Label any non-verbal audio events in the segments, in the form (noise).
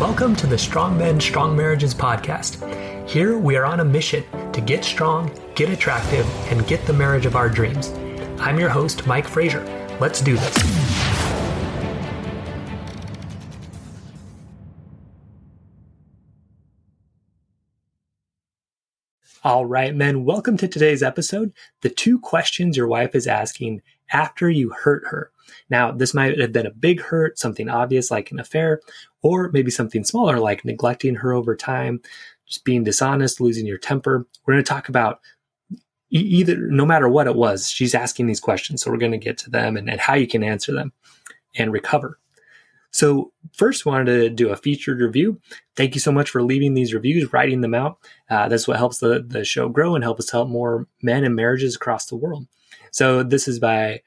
Welcome to the Strong Men, Strong Marriages podcast. Here we are on a mission to get strong, get attractive, and get the marriage of our dreams. I'm your host, Mike Frazier. Let's do this. All right, men, welcome to today's episode. The two questions your wife is asking after you hurt her. Now, this might have been a big hurt, something obvious like an affair, or maybe something smaller like neglecting her over time, just being dishonest, losing your temper. We're going to talk about either, no matter what it was, she's asking these questions. So we're going to get to them and, and how you can answer them and recover. So, first, wanted to do a featured review. Thank you so much for leaving these reviews, writing them out. Uh, that's what helps the, the show grow and help us help more men and marriages across the world. So, this is by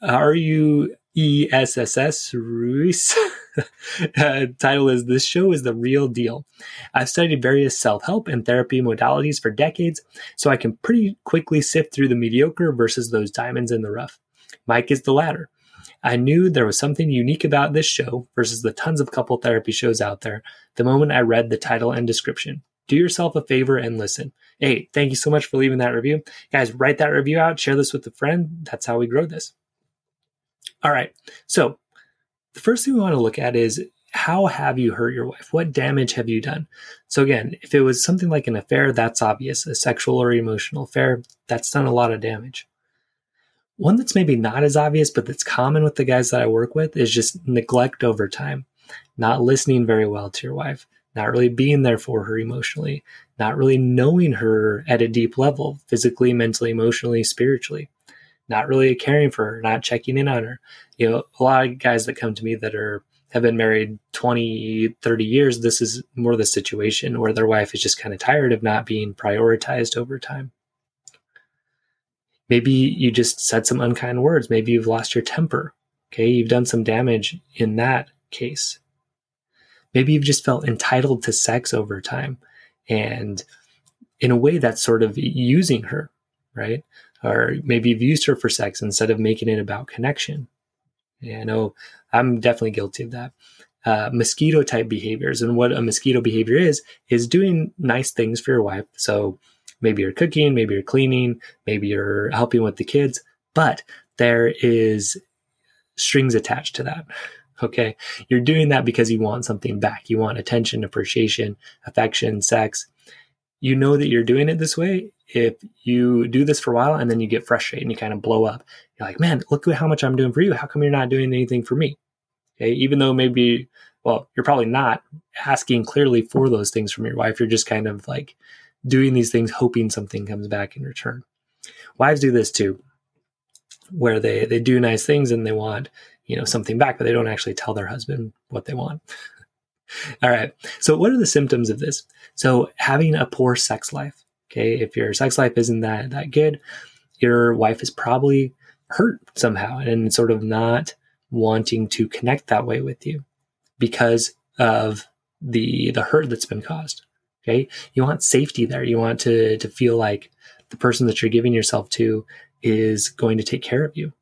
R U E S S S Ruiz. (laughs) (laughs) title is This Show is the Real Deal. I've studied various self help and therapy modalities for decades, so I can pretty quickly sift through the mediocre versus those diamonds in the rough. Mike is the latter. I knew there was something unique about this show versus the tons of couple therapy shows out there the moment I read the title and description. Do yourself a favor and listen. Hey, thank you so much for leaving that review. Guys, write that review out, share this with a friend. That's how we grow this. All right. So, the first thing we want to look at is how have you hurt your wife? What damage have you done? So, again, if it was something like an affair, that's obvious. A sexual or emotional affair, that's done a lot of damage. One that's maybe not as obvious, but that's common with the guys that I work with is just neglect over time, not listening very well to your wife, not really being there for her emotionally, not really knowing her at a deep level, physically, mentally, emotionally, spiritually, not really caring for her, not checking in on her. You know, a lot of guys that come to me that are have been married 20, 30 years, this is more the situation where their wife is just kind of tired of not being prioritized over time. Maybe you just said some unkind words. Maybe you've lost your temper. Okay. You've done some damage in that case. Maybe you've just felt entitled to sex over time. And in a way, that's sort of using her, right? Or maybe you've used her for sex instead of making it about connection. Yeah, I know I'm definitely guilty of that. Uh, mosquito type behaviors. And what a mosquito behavior is, is doing nice things for your wife. So Maybe you're cooking, maybe you're cleaning, maybe you're helping with the kids, but there is strings attached to that. Okay. You're doing that because you want something back. You want attention, appreciation, affection, sex. You know that you're doing it this way. If you do this for a while and then you get frustrated and you kind of blow up, you're like, man, look at how much I'm doing for you. How come you're not doing anything for me? Okay. Even though maybe, well, you're probably not asking clearly for those things from your wife. You're just kind of like doing these things hoping something comes back in return. Wives do this too, where they they do nice things and they want you know something back, but they don't actually tell their husband what they want. (laughs) All right. So what are the symptoms of this? So having a poor sex life. Okay, if your sex life isn't that that good, your wife is probably hurt somehow and sort of not wanting to connect that way with you because of the the hurt that's been caused. Okay. You want safety there. You want to, to feel like the person that you're giving yourself to is going to take care of you.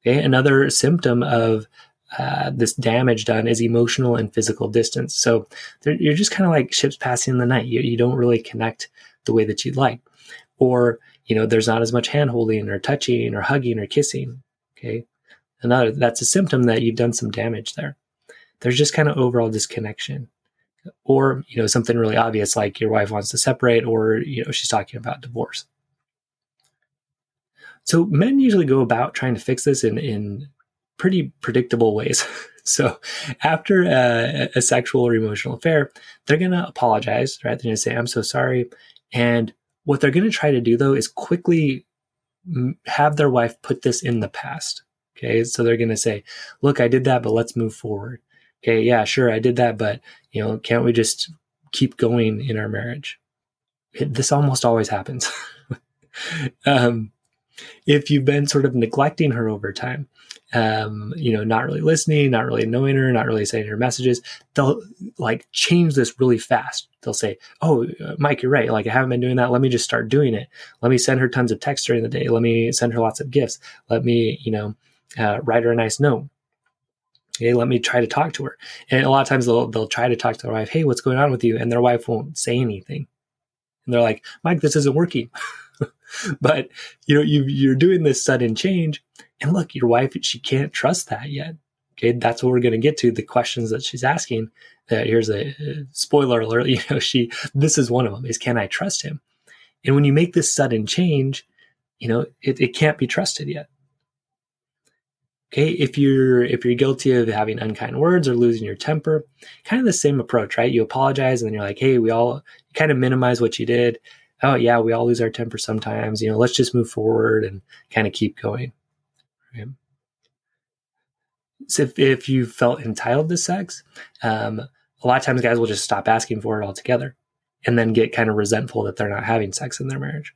Okay. Another symptom of uh, this damage done is emotional and physical distance. So you're just kind of like ships passing in the night. You, you don't really connect the way that you'd like. Or, you know, there's not as much hand holding or touching or hugging or kissing. Okay. Another, that's a symptom that you've done some damage there. There's just kind of overall disconnection or you know something really obvious like your wife wants to separate or you know she's talking about divorce so men usually go about trying to fix this in in pretty predictable ways (laughs) so after a, a sexual or emotional affair they're going to apologize right they're going to say i'm so sorry and what they're going to try to do though is quickly have their wife put this in the past okay so they're going to say look i did that but let's move forward okay, yeah, sure, I did that, but you know, can't we just keep going in our marriage? It, this almost always happens. (laughs) um, if you've been sort of neglecting her over time, um, you know, not really listening, not really knowing her, not really sending her messages, they'll like change this really fast. They'll say, "Oh, uh, Mike, you're right. Like I haven't been doing that. Let me just start doing it. Let me send her tons of texts during the day. Let me send her lots of gifts. Let me, you know, uh, write her a nice note." Okay, let me try to talk to her. And a lot of times they'll they'll try to talk to their wife, hey, what's going on with you? And their wife won't say anything. And they're like, Mike, this isn't working. (laughs) (laughs) but you know, you you're doing this sudden change. And look, your wife, she can't trust that yet. Okay, that's what we're going to get to. The questions that she's asking. Uh, here's a, a spoiler alert. (laughs) You know, she this is one of them. Is can I trust him? And when you make this sudden change, you know, it, it can't be trusted yet. Okay, if you're if you're guilty of having unkind words or losing your temper, kind of the same approach, right? You apologize and then you're like, "Hey, we all kind of minimize what you did." Oh yeah, we all lose our temper sometimes. You know, let's just move forward and kind of keep going. Right? So if if you felt entitled to sex, um, a lot of times guys will just stop asking for it altogether, and then get kind of resentful that they're not having sex in their marriage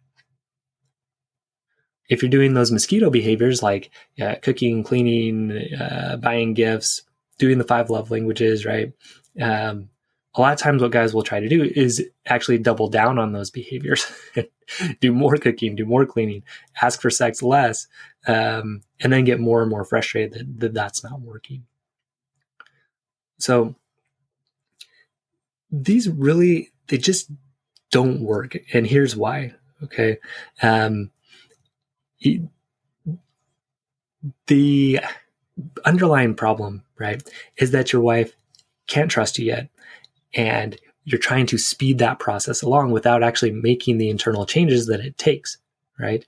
if you're doing those mosquito behaviors like uh, cooking, cleaning, uh, buying gifts, doing the five love languages, right? Um, a lot of times, what guys will try to do is actually double down on those behaviors, (laughs) do more cooking, do more cleaning, ask for sex less, um, and then get more and more frustrated that, that that's not working. So these really they just don't work, and here's why. Okay. Um, the underlying problem, right, is that your wife can't trust you yet. And you're trying to speed that process along without actually making the internal changes that it takes, right?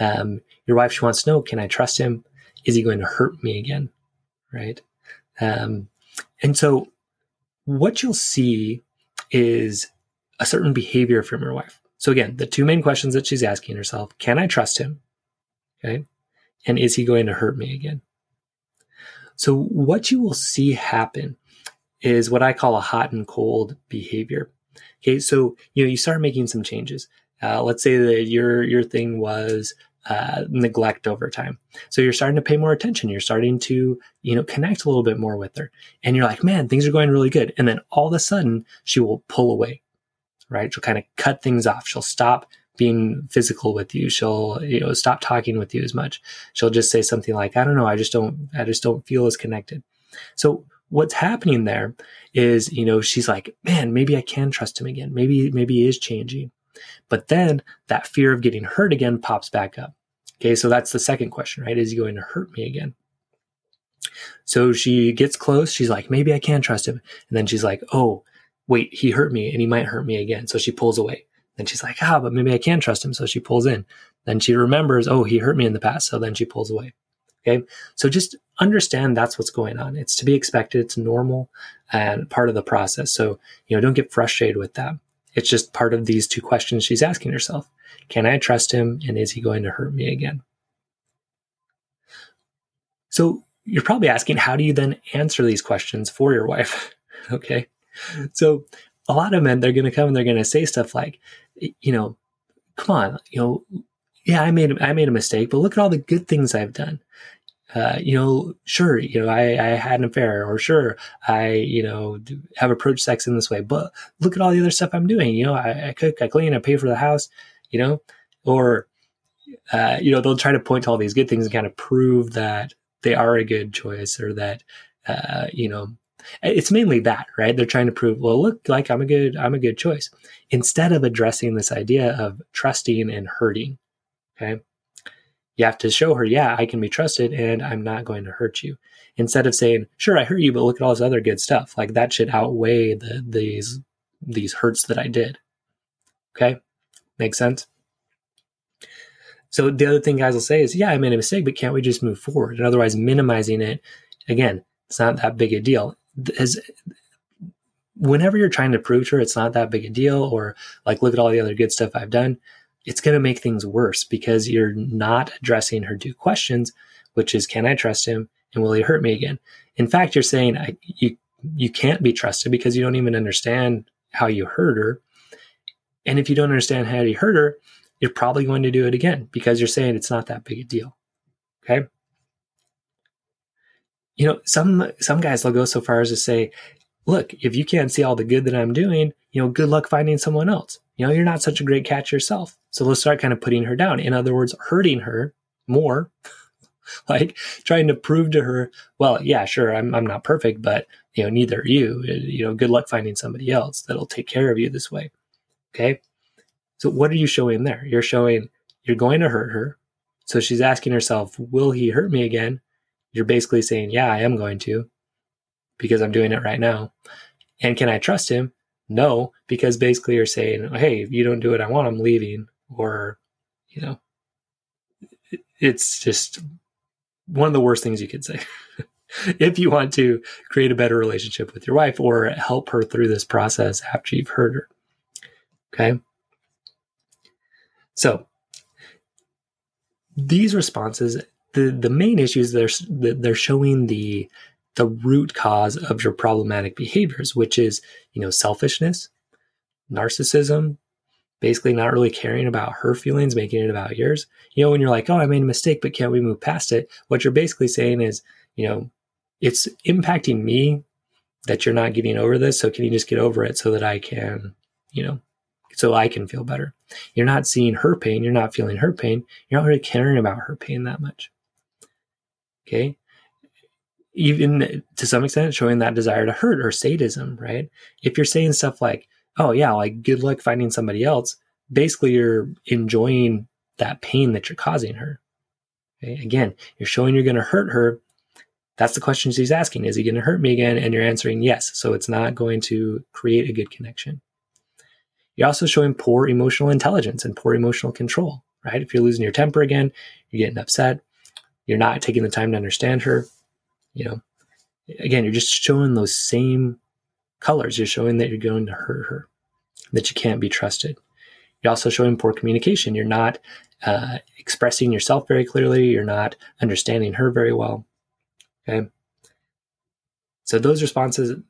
Um, your wife, she wants to know, can I trust him? Is he going to hurt me again? Right. Um, and so what you'll see is a certain behavior from your wife. So again, the two main questions that she's asking herself, can I trust him? Okay. And is he going to hurt me again? So what you will see happen is what I call a hot and cold behavior. Okay. So, you know, you start making some changes. Uh, let's say that your, your thing was, uh, neglect over time. So you're starting to pay more attention. You're starting to, you know, connect a little bit more with her. And you're like, man, things are going really good. And then all of a sudden she will pull away, right? She'll kind of cut things off. She'll stop being physical with you. She'll, you know, stop talking with you as much. She'll just say something like, I don't know, I just don't, I just don't feel as connected. So what's happening there is, you know, she's like, man, maybe I can trust him again. Maybe, maybe he is changing. But then that fear of getting hurt again pops back up. Okay. So that's the second question, right? Is he going to hurt me again? So she gets close. She's like, maybe I can trust him. And then she's like, oh, wait, he hurt me and he might hurt me again. So she pulls away. Then she's like, ah, but maybe I can trust him. So she pulls in. Then she remembers, oh, he hurt me in the past. So then she pulls away. Okay. So just understand that's what's going on. It's to be expected. It's normal and part of the process. So, you know, don't get frustrated with that. It's just part of these two questions she's asking herself. Can I trust him? And is he going to hurt me again? So you're probably asking, how do you then answer these questions for your wife? (laughs) okay. So a lot of men, they're going to come and they're going to say stuff like, you know, come on, you know, yeah, I made I made a mistake, but look at all the good things I've done. Uh, you know, sure, you know, I, I had an affair, or sure, I, you know, have approached sex in this way, but look at all the other stuff I'm doing. You know, I, I cook, I clean, I pay for the house, you know, or, uh, you know, they'll try to point to all these good things and kind of prove that they are a good choice or that, uh, you know, it's mainly that, right? They're trying to prove, well, look, like I'm a good, I'm a good choice, instead of addressing this idea of trusting and hurting. Okay. You have to show her, yeah, I can be trusted and I'm not going to hurt you. Instead of saying, sure, I hurt you, but look at all this other good stuff. Like that should outweigh the, these, these hurts that I did. Okay. Makes sense? So the other thing guys will say is, yeah, I made a mistake, but can't we just move forward? And otherwise minimizing it, again, it's not that big a deal as whenever you're trying to prove to her it's not that big a deal or like look at all the other good stuff I've done, it's going to make things worse because you're not addressing her two questions, which is can I trust him and will he hurt me again? In fact, you're saying I, you you can't be trusted because you don't even understand how you hurt her. And if you don't understand how you hurt her, you're probably going to do it again because you're saying it's not that big a deal. Okay you know, some some guys they'll go so far as to say, look, if you can't see all the good that I'm doing, you know, good luck finding someone else. You know, you're not such a great catch yourself. So let's start kind of putting her down. In other words, hurting her more (laughs) like trying to prove to her, well, yeah, sure, I'm, I'm not perfect, but you know, neither are you. Uh, you know, good luck finding somebody else that'll take care of you this way. Okay. So what are you showing there? You're showing you're going to hurt her. So she's asking herself, will he hurt me again? You're basically saying, yeah, I am going to because I'm doing it right now. And can I trust him? No, because basically you're saying, hey, if you don't do what I want, I'm leaving. Or, you know, it's just one of the worst things you could say. (laughs) if you want to create a better relationship with your wife or help her through this process after you've heard her. Okay. So these responses, the, the main issues they're, they're showing the, the root cause of your problematic behaviors, which is, you know, selfishness, narcissism, basically not really caring about her feelings, making it about yours. You know, when you're like, oh, I made a mistake, but can't we move past it? What you're basically saying is, you know, it's impacting me that you're not getting over this. So can you just get over it so that I can, you know, so I can feel better? You're not seeing her pain. You're not feeling her pain. You're not really caring about her pain that much. Okay. Even to some extent, showing that desire to hurt or sadism, right? If you're saying stuff like, oh, yeah, like good luck finding somebody else, basically you're enjoying that pain that you're causing her. Okay? Again, you're showing you're going to hurt her that's the question she's asking. Is he going to hurt me again? And you're answering yes. So it's not going to create a good connection. You're also showing poor emotional intelligence and poor emotional control, right? If you're losing your temper again, you're getting upset, you're not taking the time to understand her, you know, again, you're just showing those same colors. You're showing that you're going to hurt her, that you can't be trusted. You're also showing poor communication. You're not uh, expressing yourself very clearly. You're not understanding her very well. Okay. So those responses,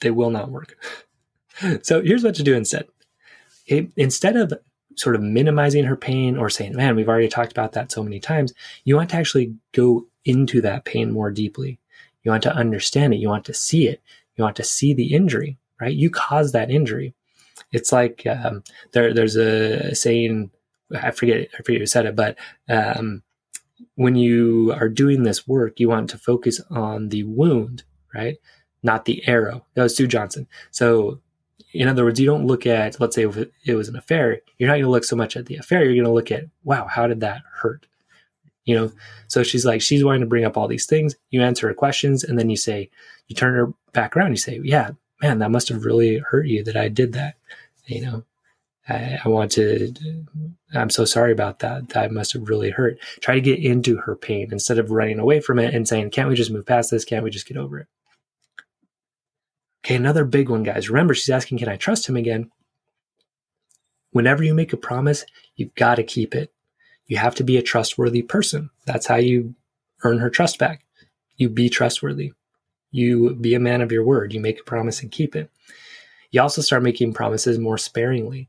they will not work. (laughs) so here's what to do instead. It, instead of sort of minimizing her pain or saying, man, we've already talked about that so many times, you want to actually go into that pain more deeply. You want to understand it. You want to see it. You want to see the injury, right? You caused that injury. It's like um, there, there's a saying, I forget, I forget who said it, but um, when you are doing this work, you want to focus on the wound, right? Not the arrow. That was Sue Johnson. So, in other words, you don't look at, let's say it was an affair, you're not going to look so much at the affair. You're going to look at, wow, how did that hurt? You know, so she's like, she's wanting to bring up all these things. You answer her questions, and then you say, you turn her back around. You say, yeah, man, that must have really hurt you that I did that. You know, I, I want to, I'm so sorry about that. That must have really hurt. Try to get into her pain instead of running away from it and saying, can't we just move past this? Can't we just get over it? Okay, another big one, guys. Remember, she's asking, can I trust him again? Whenever you make a promise, you've got to keep it. You have to be a trustworthy person. That's how you earn her trust back. You be trustworthy. You be a man of your word. You make a promise and keep it. You also start making promises more sparingly.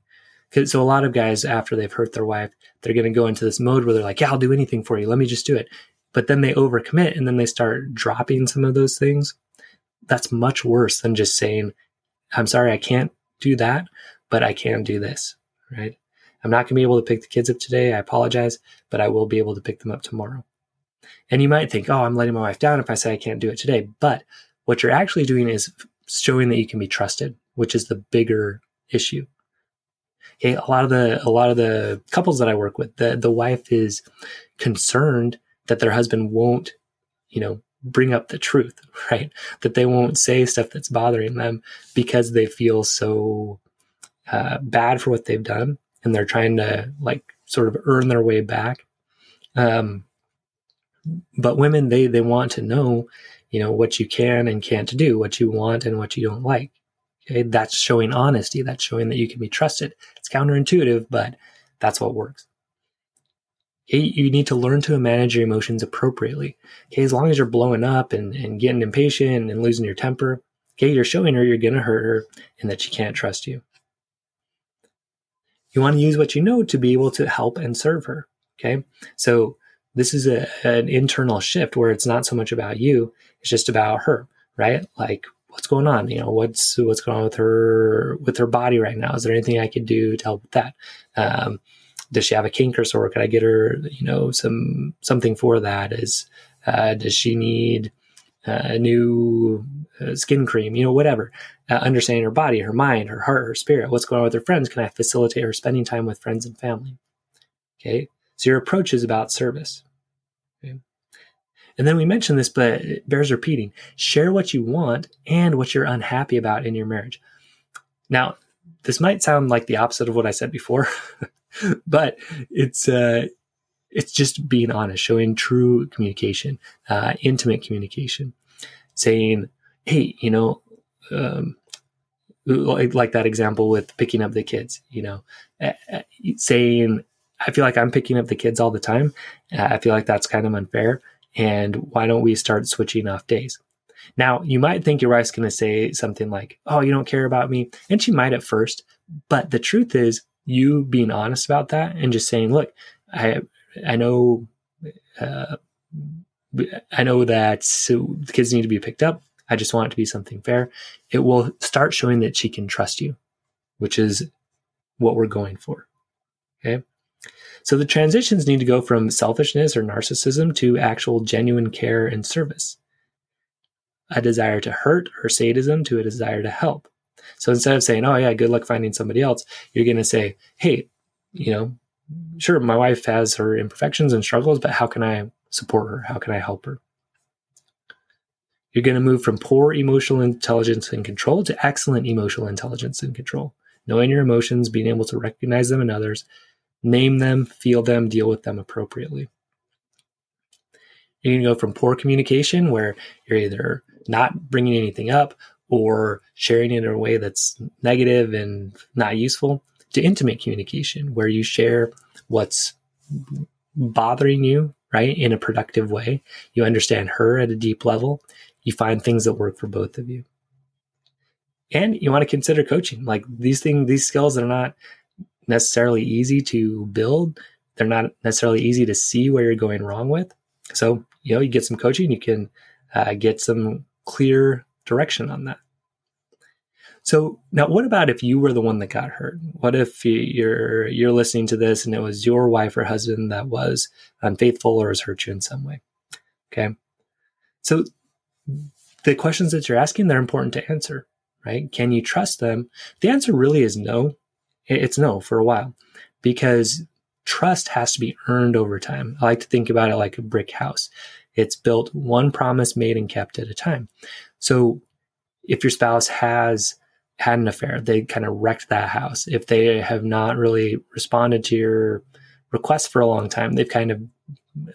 So a lot of guys, after they've hurt their wife, they're going to go into this mode where they're like, yeah, I'll do anything for you. Let me just do it. But then they overcommit and then they start dropping some of those things. That's much worse than just saying, I'm sorry, I can't do that, but I can do this, right? I'm not going to be able to pick the kids up today. I apologize, but I will be able to pick them up tomorrow. And you might think, oh, I'm letting my wife down if I say I can't do it today. But what you're actually doing is showing that you can be trusted, which is the bigger issue a lot of the a lot of the couples that I work with, the the wife is concerned that their husband won't, you know, bring up the truth, (laughs) right? That they won't say stuff that's bothering them because they feel so uh, bad for what they've done, and they're trying to like sort of earn their way back. Um, but women, they they want to know, you know, what you can and can't do, what you want and what you don't like. Okay, that's showing honesty. That's showing that you can be trusted. It's counterintuitive, but that's what works. Okay, you need to learn to manage your emotions appropriately. Okay, as long as you're blowing up and, and getting impatient and losing your temper, okay, you're showing her you're to hurt her and that she can't trust you. You want to use what you know to be able to help and serve her. Okay, so this is a, an internal shift where it's not so much about you, it's just about her, right? Like, what's going on? You know, what's what's going on with her with her body right now? Is there anything I could do to help with that? Um, does she have a kink or sore? Could I get her, you know, some something for that? Is uh, does she need a new uh, skin cream? You know, whatever. Uh, understanding her body, her mind, her heart, her spirit. What's going on with her friends? Can I facilitate her spending time with friends and family? Okay, so your approach is about service. Okay? And then we mentioned this, but it bears repeating. Share what you want and what you're unhappy about in your marriage. Now, this might sound like the opposite of what I said before, (laughs) but it's uh, it's just being honest, showing true communication, uh, intimate communication, saying, "Hey, you know." Um, like, like that example with picking up the kids, you know, saying, I feel like I'm picking up the kids all the time. Uh, I feel like that's kind of unfair. And why don't we start switching off days? Now, you might think your wife's going to say something like, Oh, you don't care about me. And she might at first. But the truth is, you being honest about that and just saying, Look, I, I know, uh, I know that so the kids need to be picked up. I just want it to be something fair. It will start showing that she can trust you, which is what we're going for. Okay. So the transitions need to go from selfishness or narcissism to actual genuine care and service. A desire to hurt or sadism to a desire to help. So instead of saying, oh, yeah, good luck finding somebody else, you're going to say, hey, you know, sure, my wife has her imperfections and struggles, but how can I support her? How can I help her? You're going to move from poor emotional intelligence and control to excellent emotional intelligence and control. Knowing your emotions, being able to recognize them in others, name them, feel them, deal with them appropriately. You can go from poor communication, where you're either not bringing anything up or sharing it in a way that's negative and not useful, to intimate communication, where you share what's bothering you, right, in a productive way. You understand her at a deep level. You find things that work for both of you. And you want to consider coaching. Like these things, these skills are not necessarily easy to build. They're not necessarily easy to see where you're going wrong with. So, you know, you get some coaching, you can uh, get some clear direction on that. So now, what about if you were the one that got hurt? What if you're you're listening to this and it was your wife or husband that was unfaithful or has hurt you in some way? Okay, so the questions that you're asking they're important to answer, right? Can you trust them? The answer really is no. It's no for a while because trust has to be earned over time. I like to think about it like a brick house. It's built one promise made and kept at a time. So if your spouse has had an affair, they kind of wrecked that house. If they have not really responded to your request for a long time, they've kind of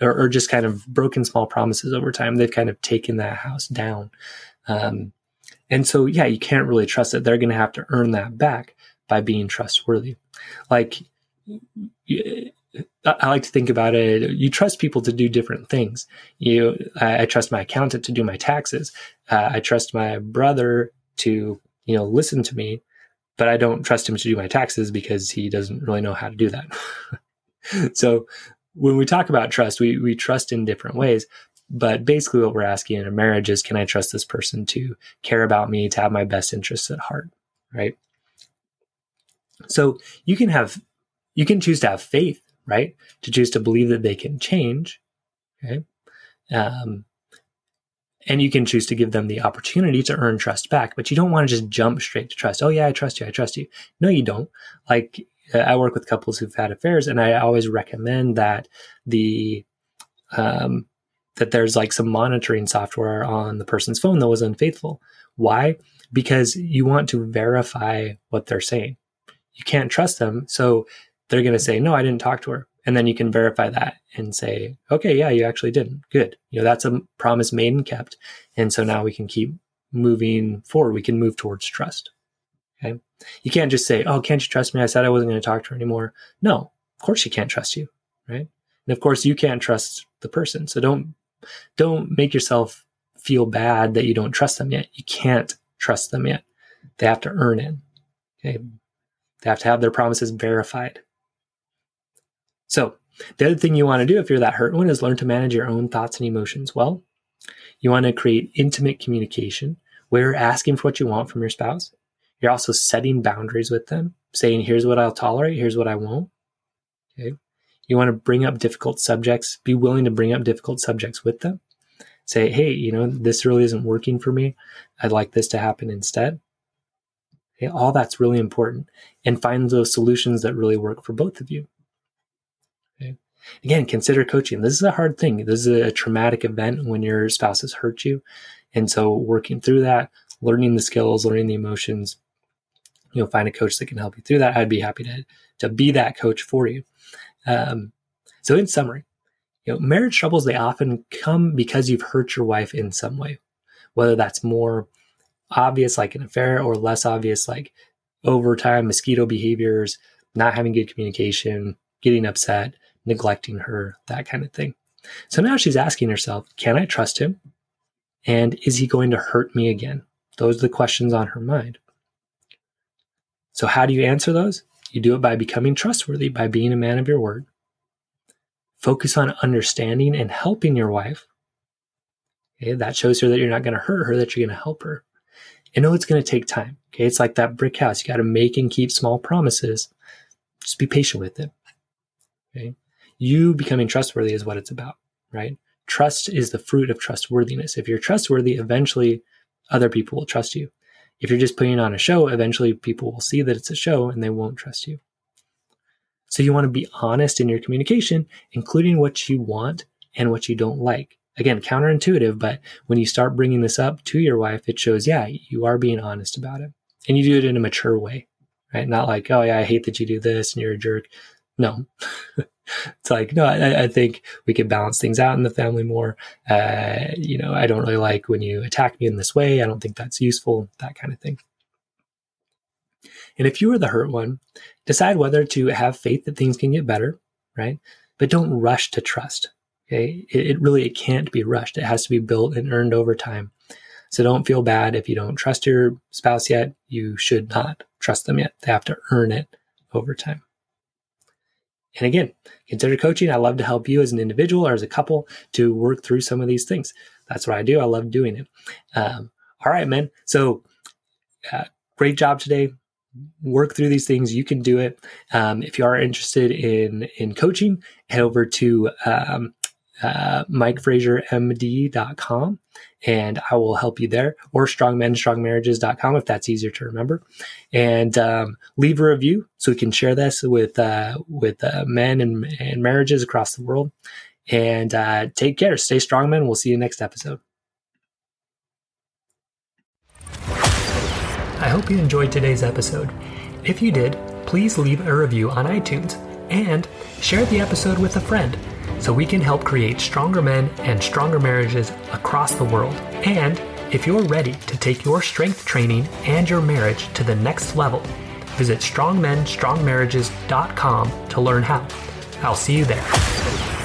or, or, just kind of broken small promises over time. They've kind of taken that house down. Um, and so, yeah, you can't really trust it. They're going to have to earn that back by being trustworthy. Like, I like to think about it. You trust people to do different things. You, I, I trust my accountant to do my taxes. Uh, I trust my brother to, you know, listen to me, but I don't trust him to do my taxes because he doesn't really know how to do that. (laughs) so when we talk about trust, we, we trust in different ways. But basically, what we're asking in a marriage is can I trust this person to care about me, to have my best interests at heart? Right. So you can have, you can choose to have faith, right? To choose to believe that they can change. Okay. Um, and you can choose to give them the opportunity to earn trust back, but you don't want to just jump straight to trust. Oh yeah, I trust you. I trust you. No, you don't. Like I work with couples who've had affairs and I always recommend that the, um, that there's like some monitoring software on the person's phone that was unfaithful. Why? Because you want to verify what they're saying you can't trust them. So they're going to say, no, I didn't talk to her. And then you can verify that and say, okay, yeah, you actually didn't. Good. You know, that's a promise made and kept. And so now we can keep moving forward. We can move towards trust. Okay. You can't just say, oh, can't you trust me? I said I wasn't going to talk to her anymore. No, of course she can't trust you. Right. And of course you can't trust the person. So don't, don't make yourself feel bad that you don't trust them yet. You can't trust them yet. They have to earn it. Okay. They have to have their promises verified. So, the other thing you want to do if you're that hurt one is learn to manage your own thoughts and emotions well. You want to create intimate communication where you're asking for what you want from your spouse. You're also setting boundaries with them, saying, here's what I'll tolerate, here's what I won't. Okay. You want to bring up difficult subjects, be willing to bring up difficult subjects with them. Say, hey, you know, this really isn't working for me. I'd like this to happen instead. Okay. All that's really important. And find those solutions that really work for both of you. Okay. Again, consider coaching. This is a hard thing. This is a traumatic event when your spouse has hurt you. And so working through that, learning the skills, learning the emotions, you know, find a coach that can help you through that. I'd be happy to, to be that coach for you. Um, so in summary, you know, marriage troubles, they often come because you've hurt your wife in some way, whether that's more obvious, like an affair, or less obvious, like overtime, mosquito behaviors, not having good communication, getting upset, neglecting her, that kind of thing. So now she's asking herself, can I trust him? And is he going to hurt me again? Those are the questions on her mind. So, how do you answer those? You do it by becoming trustworthy, by being a man of your word. Focus on understanding and helping your wife. Okay, that shows her that you're not going to hurt her, that you're going to help her. And know it's going to take time. Okay, it's like that brick house. You got to make and keep small promises. Just be patient with it. Okay, you becoming trustworthy is what it's about, right? Trust is the fruit of trustworthiness. If you're trustworthy, eventually other people will trust you. If you're just putting on a show, eventually people will see that it's a show and they won't trust you. So you want to be honest in your communication, including what you want and what you don't like. Again, counterintuitive, but when you start bringing this up to your wife, it shows, yeah, you are being honest about it. And you do it in a mature way, right? Not like, oh, yeah, I hate that you do this and you're a jerk. No. (laughs) it's like, no, I, I, think we could balance things out in the family more. Uh, you know, I don't really like when you attack me in this way. I don't think that's useful, that kind of thing. And if you are the hurt one, decide whether to have faith that things can get better, right? But don't rush to trust. Okay. It, it really, it can't be rushed. It has to be built and earned over time. So don't feel bad if you don't trust your spouse yet. You should not trust them yet. They have to earn it over time. And again, consider coaching. I love to help you as an individual or as a couple to work through some of these things. That's what I do. I love doing it. Um, all right, man. So, uh, great job today. Work through these things. You can do it. Um, if you are interested in in coaching, head over to um, uh, MikeFrazierMD.com and I will help you there or strongmenstrongmarriages.com if that's easier to remember. And um, leave a review so we can share this with uh, with uh, men and, and marriages across the world. And uh, take care. Stay strong men. We'll see you next episode. I hope you enjoyed today's episode. If you did please leave a review on iTunes and share the episode with a friend so we can help create stronger men and stronger marriages across the world. And if you're ready to take your strength training and your marriage to the next level, visit strongmenstrongmarriages.com to learn how. I'll see you there.